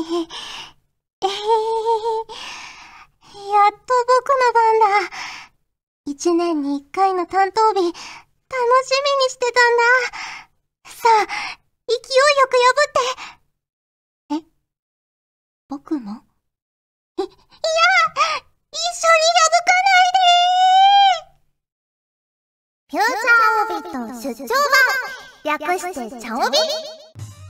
っと僕の番だ。一年に一回の担当日、楽しみにしてたんだ。さあ、勢いよく破って。え？僕も？い、いや、一緒に破かないでフューチャーオビット出張版略してチャオビ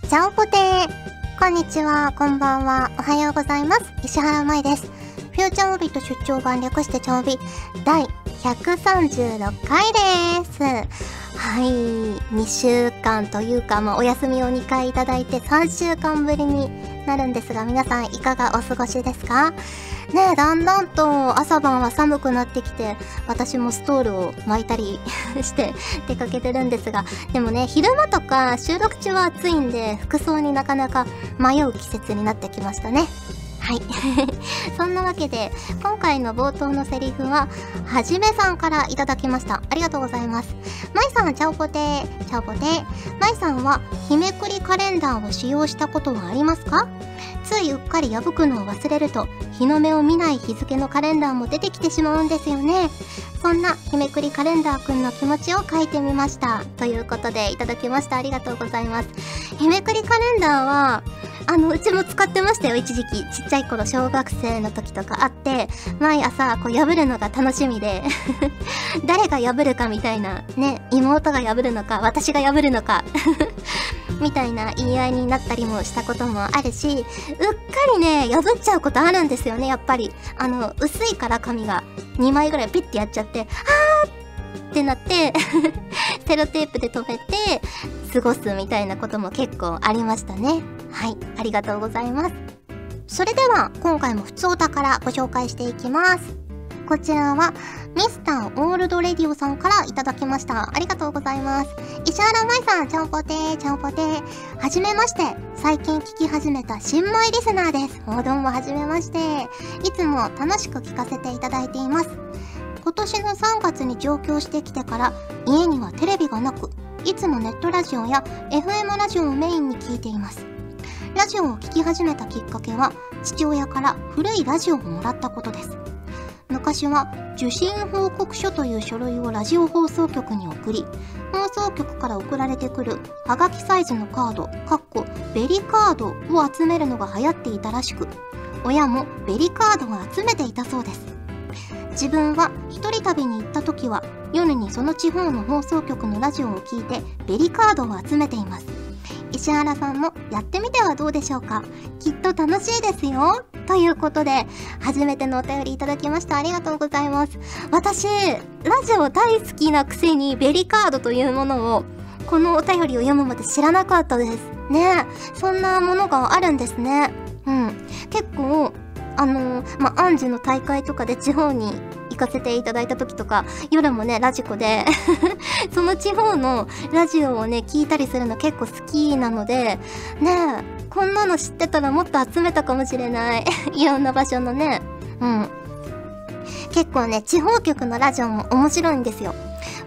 チャオポテーこんにちは、こんばんは、おはようございます。石原舞です。フューチャーオビット出張版略してチャオビ第136回です。はい、2週間というか、まあ、お休みを2回いただいて3週間ぶりになるんですが、皆さんいかがお過ごしですか？ね、だんだんと朝晩は寒くなってきて、私もストールを巻いたり して出かけてるんですが、でもね、昼間とか収録中は暑いんで、服装になかなか迷う季節になってきましたね。はい。そんなわけで、今回の冒頭のセリフは、はじめさんからいただきました。ありがとうございます。まいさん、ちゃおぽてー、ちゃおぽて。まいさんは、日めくりカレンダーを使用したことはありますか？ついうっかり破くのを忘れると、日の目を見ない日付のカレンダーも出てきてしまうんですよね。そんな日めくりカレンダーくんの気持ちを書いてみました。ということでいただきました。ありがとうございます。日めくりカレンダーは、あの、うちも使ってましたよ、一時期。ちっちゃい頃、小学生の時とかあって、毎朝、こう、破るのが楽しみで 誰が破るかみたいな、ね、妹が破るのか、私が破るのか みたいな言い合いになったりもしたこともあるし、うっかりね、破っちゃうことあるんですよね、やっぱり。あの、薄いから紙が2枚ぐらいピッてやっちゃって、あーってなって セロテープで止めて、過ごすみたいなことも結構ありましたね。はい、ありがとうございます。それでは、今回も普通お宝ご紹介していきます。こちらは、ミスターオールドレディオさんからいただきました。ありがとうございます。石原舞さん、ちゃんぽてー、ちゃんぽてー。はじめまして。最近聞き始めた新米リスナーです。おどうもはじめまして。いつも楽しく聞かせていただいています。今年の3月に上京してきてから家にはテレビがなく、いつもネットラジオや FM ラジオをメインに聞いています。ラジオを聴き始めたきっかけは父親から古いラジオをもらったことです。昔は受信報告書という書類をラジオ放送局に送り、放送局から送られてくるはがきサイズのカード、かっこベリカードを集めるのが流行っていたらしく、親もベリカードを集めていたそうです。自分は一人旅に行った時は夜にその地方の放送局のラジオを聞いてベリカードを集めています。石原さんもやってみてはどうでしょうか？きっと楽しいですよ。ということで初めてのお便りいただきました。ありがとうございます。私ラジオ大好きなくせにベリカードというものをこのお便りを読むまで知らなかったです。ね。そんなものがあるんですね。うん。結構あのー、まあ、アンジュの大会とかで地方に行かせていただいた時とか、夜もね、ラジコで その地方のラジオをね、聞いたりするの結構好きなので、ねこんなの知ってたらもっと集めたかもしれない。いろんな場所のね。うん。結構ね、地方局のラジオも面白いんですよ。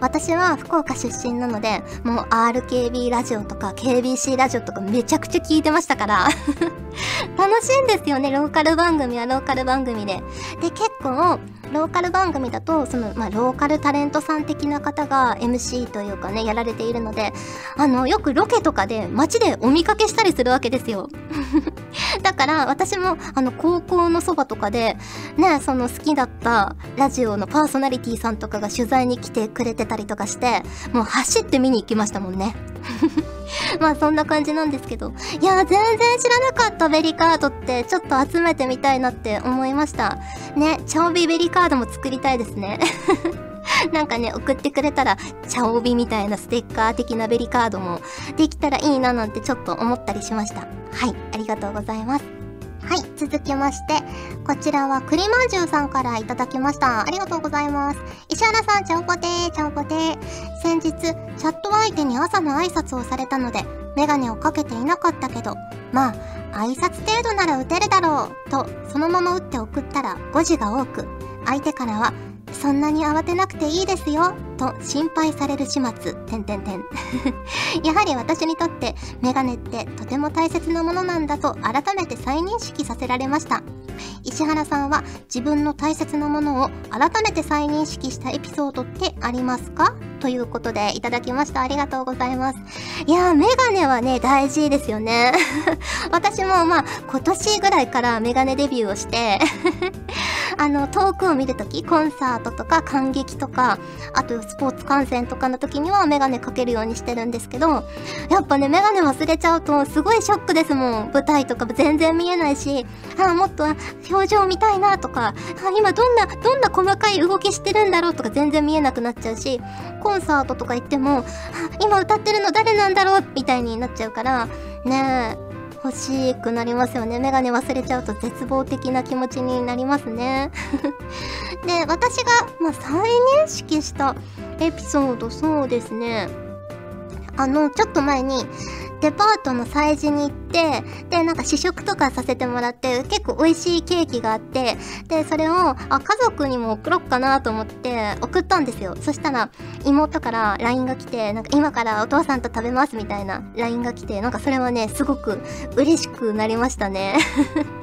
私は福岡出身なので、もう RKB ラジオとか KBC ラジオとかめちゃくちゃ聞いてましたから 楽しいんですよね、ローカル番組はローカル番組で。で、結構、ローカル番組だと、その、まあ、ローカルタレントさん的な方が MC というかね、やられているので、あの、よくロケとかで街でお見かけしたりするわけですよ。だから、私も、あの、高校のそばとかで、ね、その好きだったラジオのパーソナリティさんとかが取材に来てくれてたりとかして、もう走って見に行きましたもんね。まあそんな感じなんですけど。いや、全然知らなかったベリカードってちょっと集めてみたいなって思いました。ね、チャオビベリカードも作りたいですね。なんかね、送ってくれたら、チャオビみたいなステッカー的なベリカードもできたらいいななんてちょっと思ったりしました。はい、ありがとうございます。はい、続きまして、こちらは栗まんじゅうさんからいただきました。ありがとうございます。石原さん、ちゃんぽてー、ちゃんぽてー。先日、チャット相手に朝の挨拶をされたので、メガネをかけていなかったけど、まあ、挨拶程度なら打てるだろう、と、そのまま打って送ったら誤字が多く、相手からは、そんなに慌てなくていいですよ、と心配される始末、てんてんてん。やはり私にとってメガネってとても大切なものなんだと改めて再認識させられました。石原さんは自分の大切なものを改めて再認識したエピソードってありますか？ということでいただきました。ありがとうございます。いやー、メガネはね、大事ですよね。私もまあ、今年ぐらいからメガネデビューをしてあの、遠くを見るとき、コンサートとか感激とか、あとスポーツ観戦とかの時にはメガネかけるようにしてるんですけど、やっぱね、メガネ忘れちゃうとすごいショックですもん。舞台とか全然見えないし、ああ、もっと表情見たいなとか、今どんな、どんな細かい動きしてるんだろうとか全然見えなくなっちゃうし、コンサートとか行っても、今歌ってるの誰なんだろうみたいになっちゃうから、ねえ、欲しくなりますよね。メガネ忘れちゃうと絶望的な気持ちになりますね。で、私が、まあ、再認識したエピソード、そうですね。あの、ちょっと前に、デパートの催事に行って、で、なんか試食とかさせてもらって、結構美味しいケーキがあって、で、それを、あ、家族にも送ろっかなと思って送ったんですよ。そしたら、妹から LINE が来て、なんか今からお父さんと食べますみたいな LINE が来て、なんかそれはね、すごく嬉しくなりましたね。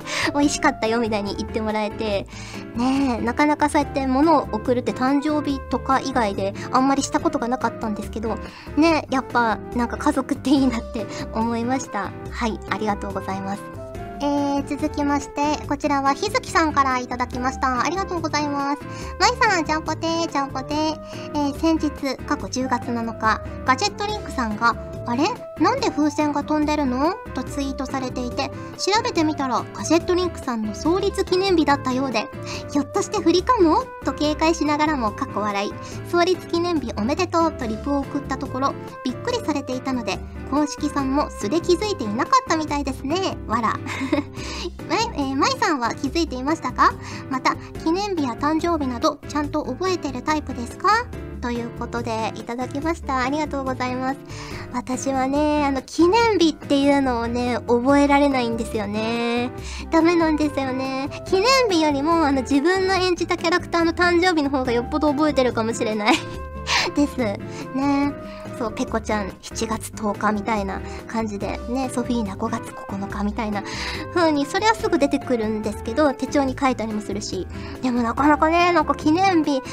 美味しかったよみたいに言ってもらえて、ねえ、なかなかそうやって物を送るって誕生日とか以外であんまりしたことがなかったんですけど、ねえやっぱなんか家族っていいなって 思いました。はい、ありがとうございます。えー、続きまして、こちらは日月さんからいただきました。ありがとうございます。まいさん、ちゃんぽてー、ちゃんぽてー。えー、先日、過去10月7日、ガジェットリンクさんが、あれ？なんで風船が飛んでるの？とツイートされていて、調べてみたらガジェットリンクさんの創立記念日だったようで、ひょっとして振りかも？と警戒しながらも過去笑い、創立記念日おめでとうとリプを送ったところ、びっくりされていたので、公式さんも素で気づいていなかったみたいですね。わら。まえー、まいさんは気づいていましたか？また、記念日や誕生日などちゃんと覚えてるタイプですか？ということでいただきました。ありがとうございます。私はね、あの、記念日っていうのをね、覚えられないんですよね。ダメなんですよね。記念日よりも、あの、自分の演じたキャラクターの誕生日の方がよっぽど覚えてるかもしれない です。ね。そう、ペコちゃん7月10日みたいな感じで、ね、ソフィーナ5月9日みたいな風に、それはすぐ出てくるんですけど、手帳に書いたりもするし、でもなかなかね、なんか記念日、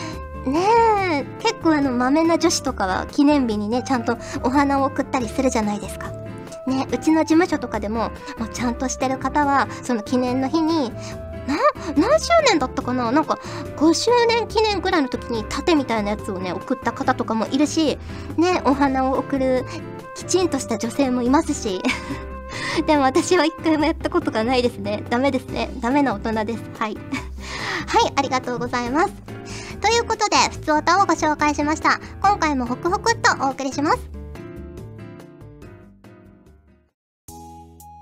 ねえ、結構あの、まめな女子とかは記念日にね、ちゃんとお花を送ったりするじゃないですか。ね、うちの事務所とかでも、もうちゃんとしてる方は、その記念の日に、な、何周年だったかな？なんか、5周年記念ぐらいの時に盾みたいなやつをね、送った方とかもいるし、ね、お花を送る、きちんとした女性もいますし。でも私は一回もやったことがないですね。ダメですね。ダメな大人です。はい。はい、ありがとうございます。ということで、ふつおたをご紹介しました。今回もホクホクっとお送りします。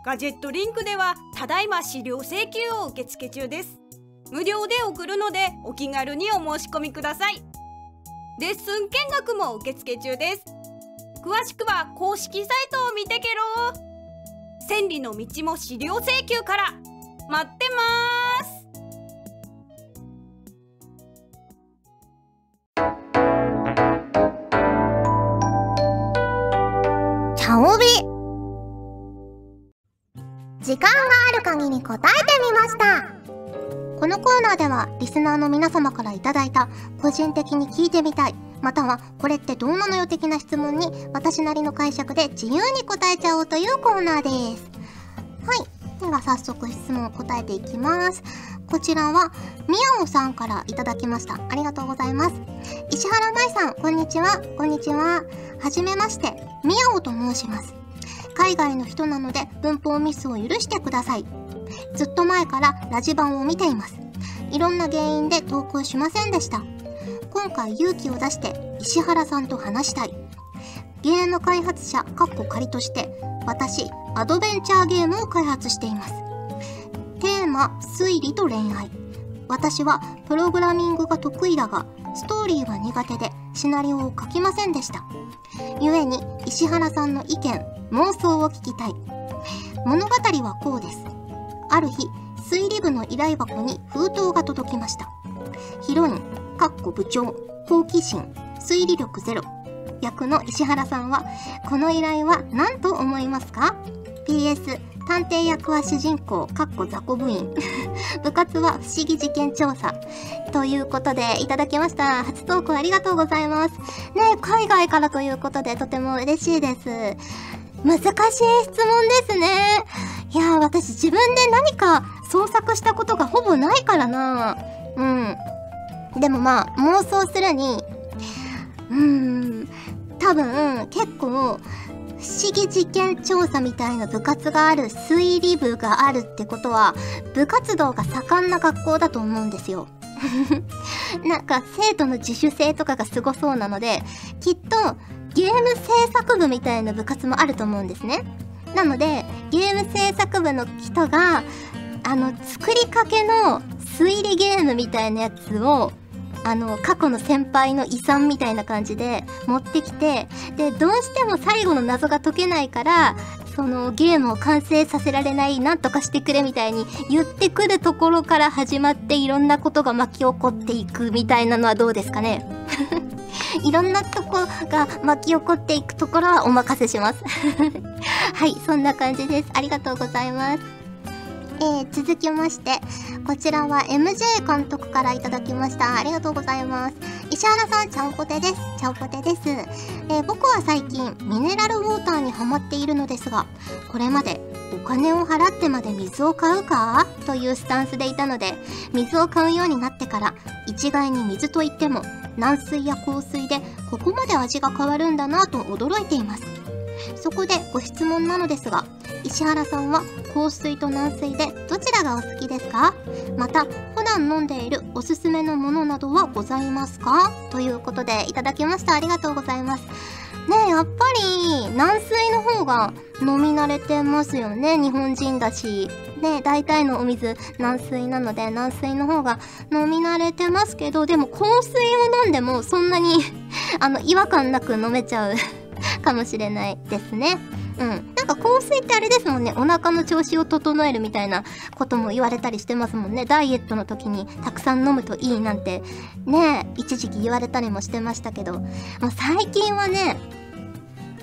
ガジェットリンクでは、ただいま資料請求を受付中です。無料で送るので、お気軽にお申し込みください。レッスン見学も受付中です。詳しくは公式サイトを見てけろ千里の道も資料請求から待ってます時間がある限り答えてみました。このコーナーではリスナーの皆様からいただいた個人的に聞いてみたいまたはこれってどうなのよ的な質問に私なりの解釈で自由に答えちゃおうというコーナーです。はい。では早速質問を答えていきます。こちらはみやおさんからいただきました。ありがとうございます。石原舞さんこんにちは。こんにちは。はじめまして。みやおと申します。海外の人なので文法ミスを許してください。ずっと前からラジ版を見ています。いろんな原因で投稿しませんでした。今回勇気を出して石原さんと話したい。ゲーム開発者カッコ仮として私、アドベンチャーゲームを開発しています。テーマ、推理と恋愛。私はプログラミングが得意だが、ストーリーは苦手でシナリオを書きませんでした。故に石原さんの意見、妄想を聞きたい。物語はこうです。ある日、推理部の依頼箱に封筒が届きました。ヒロイン、かっこ部長、好奇心、推理力ゼロ役の石原さんはこの依頼は何と思いますか ?PS 探偵役は主人公、かっこ雑魚部員。部活は不思議事件調査。ということで、いただきました。初投稿ありがとうございます。ね海外からということで、とても嬉しいです。難しい質問ですね。いや私自分で何か創作したことがほぼないからな。うん。でもまあ、妄想するに、うーん、多分結構、不思議事件調査みたいな部活がある推理部があるってことは部活動が盛んな学校だと思うんですよ。なんか生徒の自主性とかがすごそうなのできっとゲーム制作部みたいな部活もあると思うんですね。なのでゲーム制作部の人があの作りかけの推理ゲームみたいなやつをあの過去の先輩の遺産みたいな感じで持ってきてでどうしても最後の謎が解けないからそのゲームを完成させられないなんとかしてくれみたいに言ってくるところから始まっていろんなことが巻き起こっていくみたいなのはどうですかねいろんなとこが巻き起こっていくところはお任せします はいそんな感じですありがとうございますえー、続きまして、こちらは MJ 監督からいただきました。ありがとうございます。石原さん、ちゃんぽてです。ちゃんぽてです。えー、僕は最近、ミネラルウォーターにハマっているのですが、これまでお金を払ってまで水を買うか？というスタンスでいたので、水を買うようになってから、一概に水といっても、軟水や硬水でここまで味が変わるんだなと驚いています。そこでご質問なのですが、石原さんは硬水と軟水でどちらがお好きですか？また、普段飲んでいるおすすめのものなどはございますか？ということでいただきました。ありがとうございます。ねやっぱり軟水の方が飲み慣れてますよね。日本人だし。ね大体のお水軟水なので軟水の方が飲み慣れてますけど、でも香水を飲んでもそんなに あの違和感なく飲めちゃう かもしれないですね。うん。なんか香水ってあれですもんね。お腹の調子を整えるみたいなことも言われたりしてますもんね。ダイエットの時にたくさん飲むといいなんて、ね、一時期言われたりもしてましたけど、もう最近はね、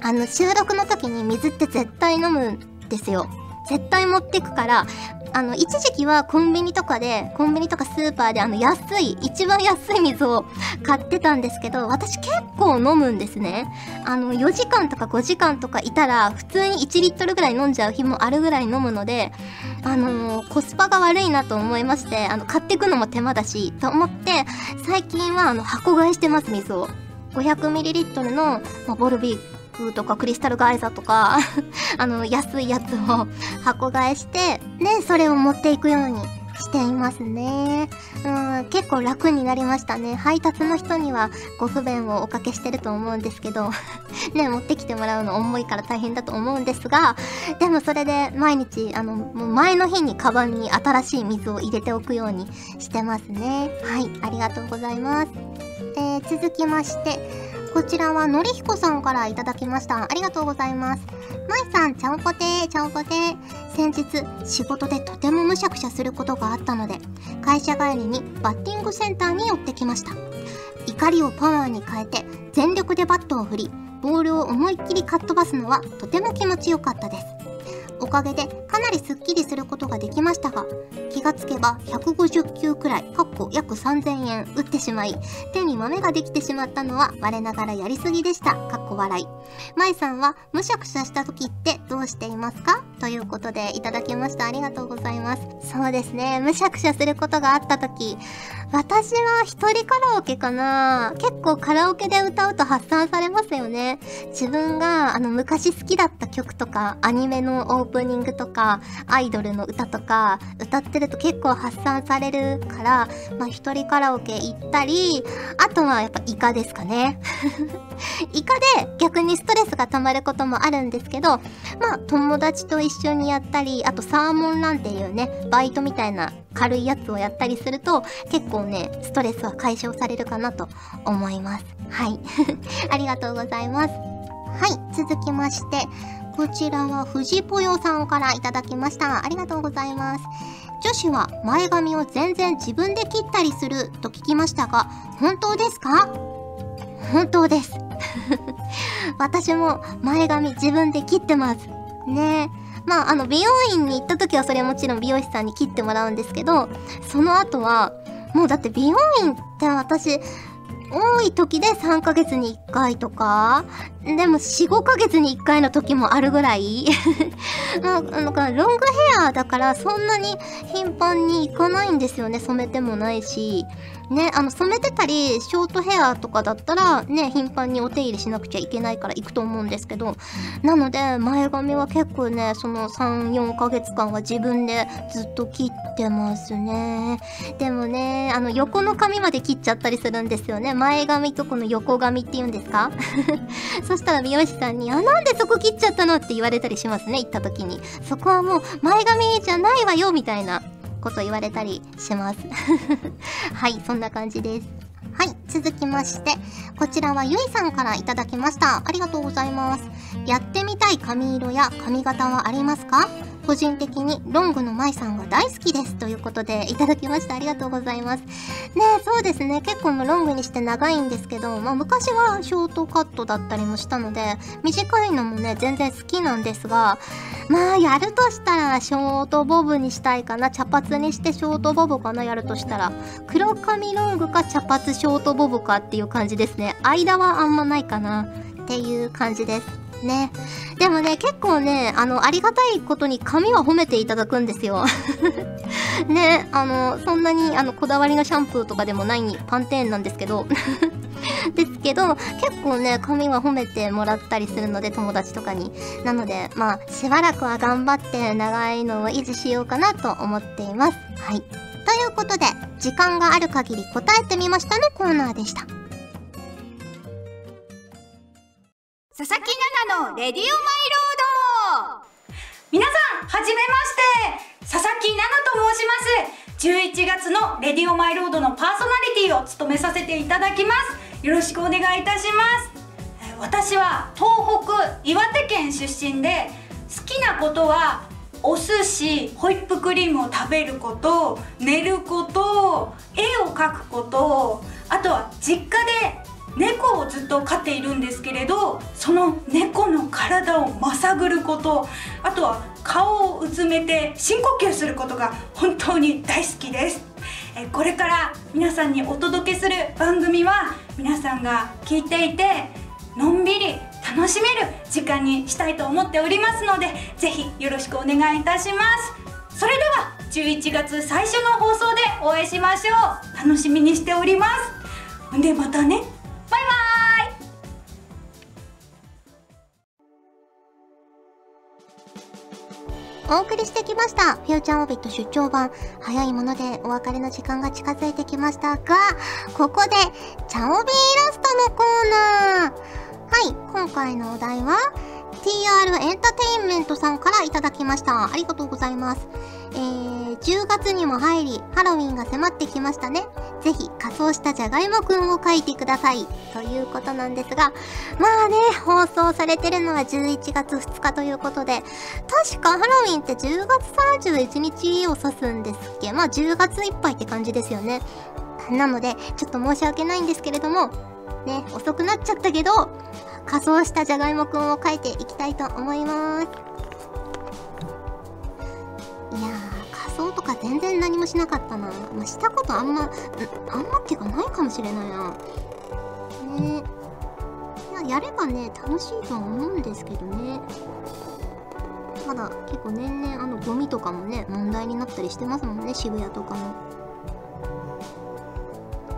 あの、収録の時に水って絶対飲むんですよ。絶対持ってくから、あの、一時期はコンビニとかで、コンビニとかスーパーであの安い、一番安い水を買ってたんですけど、私結構飲むんですね。あの、4時間とか5時間とかいたら、普通に1リットルぐらい飲んじゃう日もあるぐらい飲むので、あの、コスパが悪いなと思いまして、あの、買ってくのも手間だし、と思って、最近はあの、箱買いしてます、水を。500ml の、まあ、ボルビークとかクリスタルガイザとか あの、安いやつを箱買いして、ね、それを持っていくようにしていますね。うん、結構楽になりましたね。配達の人にはご不便をおかけしてると思うんですけど ね、持ってきてもらうの重いから大変だと思うんですが、でもそれで毎日、あの、もう前の日にカバンに新しい水を入れておくようにしてますね。はい、ありがとうございます。えー、続きまして、こちらはのりひこさんからいただきました。ありがとうございます。まいさん、ちゃんこてー、ちゃんこてー。先日、仕事でとてもむしゃくしゃすることがあったので、会社帰りにバッティングセンターに寄ってきました。怒りをパワーに変えて、全力でバットを振り、ボールを思いっきりかっ飛ばすのはとても気持ちよかったです。おかげでかなりすっきりすることができましたが、気がつけば150球くらい、かっこ約3000円打ってしまい、手に豆ができてしまったのは我ながらやりすぎでした。かっこ笑い。舞さんはむしゃくしゃした時ってどうしていますか？ということでいただきました。ありがとうございます。そうですね。むしゃくしゃすることがあった時、私は一人カラオケかな結構カラオケで歌うと発散されますよね。自分があの昔好きだった曲とか、アニメのオープニングとか、アイドルの歌とか、歌ってると結構発散されるから、まあ一人カラオケ行ったり、あとはやっぱイカですかね。イカで逆にストレスが溜まることもあるんですけど、まあ友達と一緒にやったり、あとサーモンランっていうね、バイトみたいな軽いやつをやったりすると結構ねストレスは解消されるかなと思います。はい。ありがとうございます。はい。続きましてこちらは藤ぽよさんからいただきました。ありがとうございます。女子は前髪を全然自分で切ったりすると聞きましたが本当ですか？本当です。私も前髪自分で切ってます。ねまあ、あの、美容院に行った時はそれはもちろん美容師さんに切ってもらうんですけど、その後は、もうだって美容院って私、多い時で3ヶ月に1回とか、でも4、5ヶ月に1回の時もあるぐらい まあ、なんかロングヘアだからそんなに頻繁に行かないんですよね。染めてもないし。ね、あの染めてたりショートヘアとかだったらね頻繁にお手入れしなくちゃいけないから行くと思うんですけどなので前髪は結構ねその34ヶ月間は自分でずっと切ってますね。でもねあの横の髪まで切っちゃったりするんですよね。前髪とこの横髪って言うんですか？そしたら美容師さんに「あなんでそこ切っちゃったの?」って言われたりしますね行った時に。そこはもう前髪じゃないわよみたいな。こと言われたりします。はいそんな感じです。はい続きましてこちらはゆいさんからいただきましたありがとうございますやってみたい髪色や髪型はありますか個人的にロングの舞さんが大好きですということでいただきましたありがとうございます。ねそうですね。結構もロングにして長いんですけど、まあ、昔はショートカットだったりもしたので短いのもね全然好きなんですがまあやるとしたらショートボブにしたいかな。茶髪にしてショートボブかな。やるとしたら黒髪ロングか茶髪ショートボブかっていう感じですね。間はあんまないかな。っていう感じです。ね。でもね、結構ね、あの、ありがたいことに髪は褒めていただくんですよ。ね、あの、そんなに、あの、こだわりのシャンプーとかでもないパンテーンなんですけど。ですけど、結構ね、髪は褒めてもらったりするので、友達とかに。なので、まあ、しばらくは頑張って長いのを維持しようかなと思っています。はい。ということで、時間がある限り答えてみましたのコーナーでした。佐々木奈々のレディオマイロード。皆さん、はじめまして。佐々木奈々と申します。11月のレディオマイロードのパーソナリティを務めさせていただきます。よろしくお願いいたします。私は東北岩手県出身で好きなことはお寿司ホイップクリームを食べること寝ること絵を描くことあとは実家で猫をずっと飼っているんですけれどその猫の体をまさぐることあとは顔をうずめて深呼吸することが本当に大好きです。これから皆さんにお届けする番組は皆さんが聞いていてのんびり楽しめる時間にしたいと思っておりますのでぜひよろしくお願いいたします。それでは11月最初の放送でお会いしましょう。楽しみにしております。でまたねお送りしてきました。フューチャーオビット出張版。早いものでお別れの時間が近づいてきましたが、ここで、チャオビーイラストのコーナー。はい、今回のお題は、TR エンターテインメントさんからいただきました。ありがとうございます。えー、10月にも入り、ハロウィンが迫ってきましたね。ぜひ仮装したじゃがいもくんを描いてください。ということなんですが、まあね、放送されてるのは11月2日ということで、確かハロウィンって10月31日を指すんですっけ？まあ10月いっぱいって感じですよね。なので、ちょっと申し訳ないんですけれども、ね、遅くなっちゃったけど、仮装したじゃがいもくんを描いていきたいと思います。いやー、装とか全然何もしなかったな。まあ、したことあんま、あんまっていうかないかもしれないな。ねいや、やればね、楽しいとは思うんですけどね。ただ、結構年々あのゴミとかもね、問題になったりしてますもんね、渋谷とかも。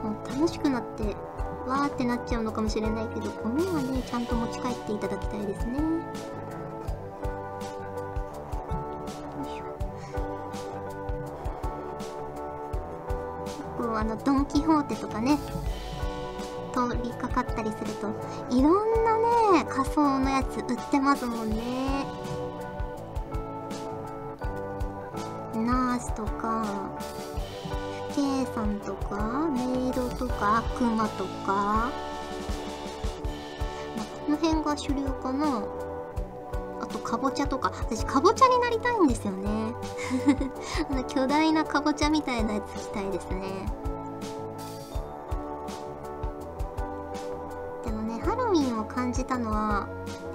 もう楽しくなってわーってなっちゃうのかもしれないけどゴミはねちゃんと持ち帰っていただきたいですねのドン・キホーテとかね通りかかったりするといろんなね仮装のやつ売ってますもんね。ナースとか K さんとかメイドとか悪魔とか、ま、この辺が主流かな。あとかぼちゃとか。私かぼちゃになりたいんですよね。巨大なかぼちゃみたいなやつ着たいですね。じたのは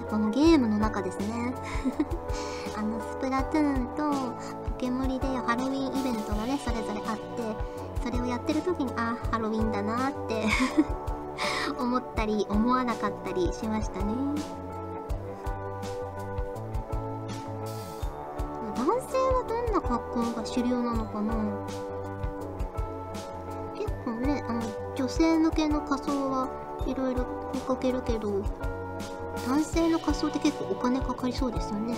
このゲームの中ですね。あのスプラトゥーンとポケモリでハロウィンイベントがねそれぞれあってそれをやってる時にあハロウィンだなって 思ったり思わなかったりしましたね。男性はどんな格好が主流なのかな？結構ねあの女性向けの仮装はいろいろ見かけるけど男性の仮装って結構お金かかりそうですよね。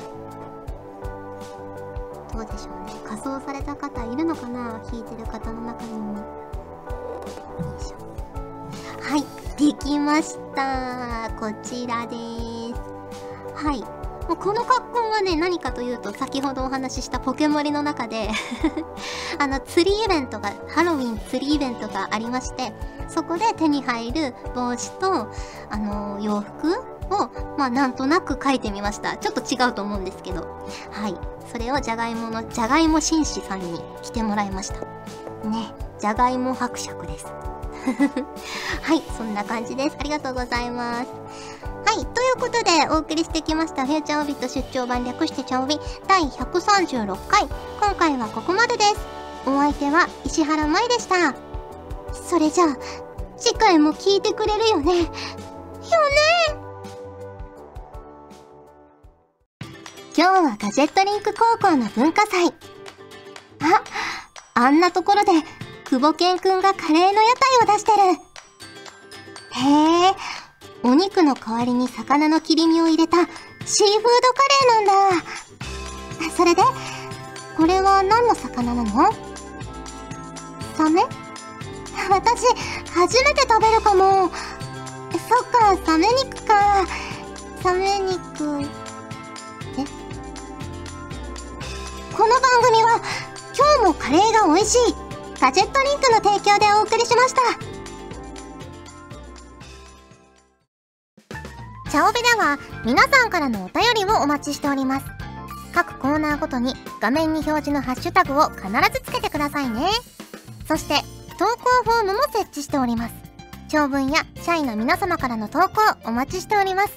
どうでしょうね。仮装された方いるのかな？聞いてる方の中にも。よいしょはいできました。こちらです。はい。もうこの格好はね何かというと先ほどお話ししたポケモリの中で あの釣りイベントがハロウィン釣りイベントがありましてそこで手に入る帽子とあの洋服をまあなんとなく書いてみました。ちょっと違うと思うんですけど。はい。それをじゃがいものじゃがいも紳士さんに着てもらいました。ね。じゃがいも伯爵です。はい。そんな感じです。ありがとうございます。はい。ということで、お送りしてきました、フューチャーオビット出張版略してチャオビ。第136回。今回はここまでです。お相手は石原舞でした。それじゃあ、次回も聞いてくれるよね。よね。今日はガジェットリンク高校の文化祭。あ、あんなところで、久保健くんがカレーの屋台を出してる。へえ、お肉の代わりに魚の切り身を入れたシーフードカレーなんだ。それで、これは何の魚なの？サメ？私、初めて食べるかも。そっか、サメ肉か。サメ肉。この番組は、今日もカレーが美味しい、ガジェットリンクの提供でお送りしました。チャオベでは皆さんからのお便りをお待ちしております。各コーナーごとに画面に表示のハッシュタグを必ずつけてくださいね。そして投稿フォームも設置しております。長文や社員の皆様からの投稿お待ちしております。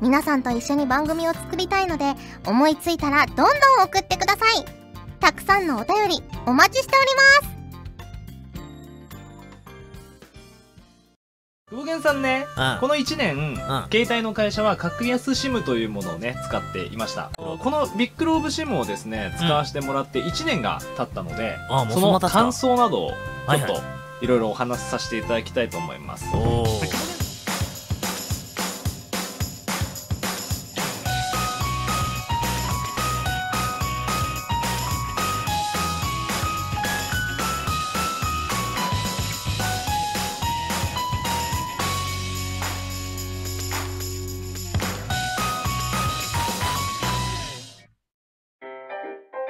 皆さんと一緒に番組を作りたいので思いついたらどんどん送ってください。たくさんのお便りお待ちしております。久保源さんね、うんこの1年、携帯の会社は格安 SIM というものをね使っていました。このビッグローブ SIM をですね使わせてもらって1年が経ったので、うそのそんな経つか感想などをちょっとはいはい。いろいろお話しさせていただきたいと思います、おお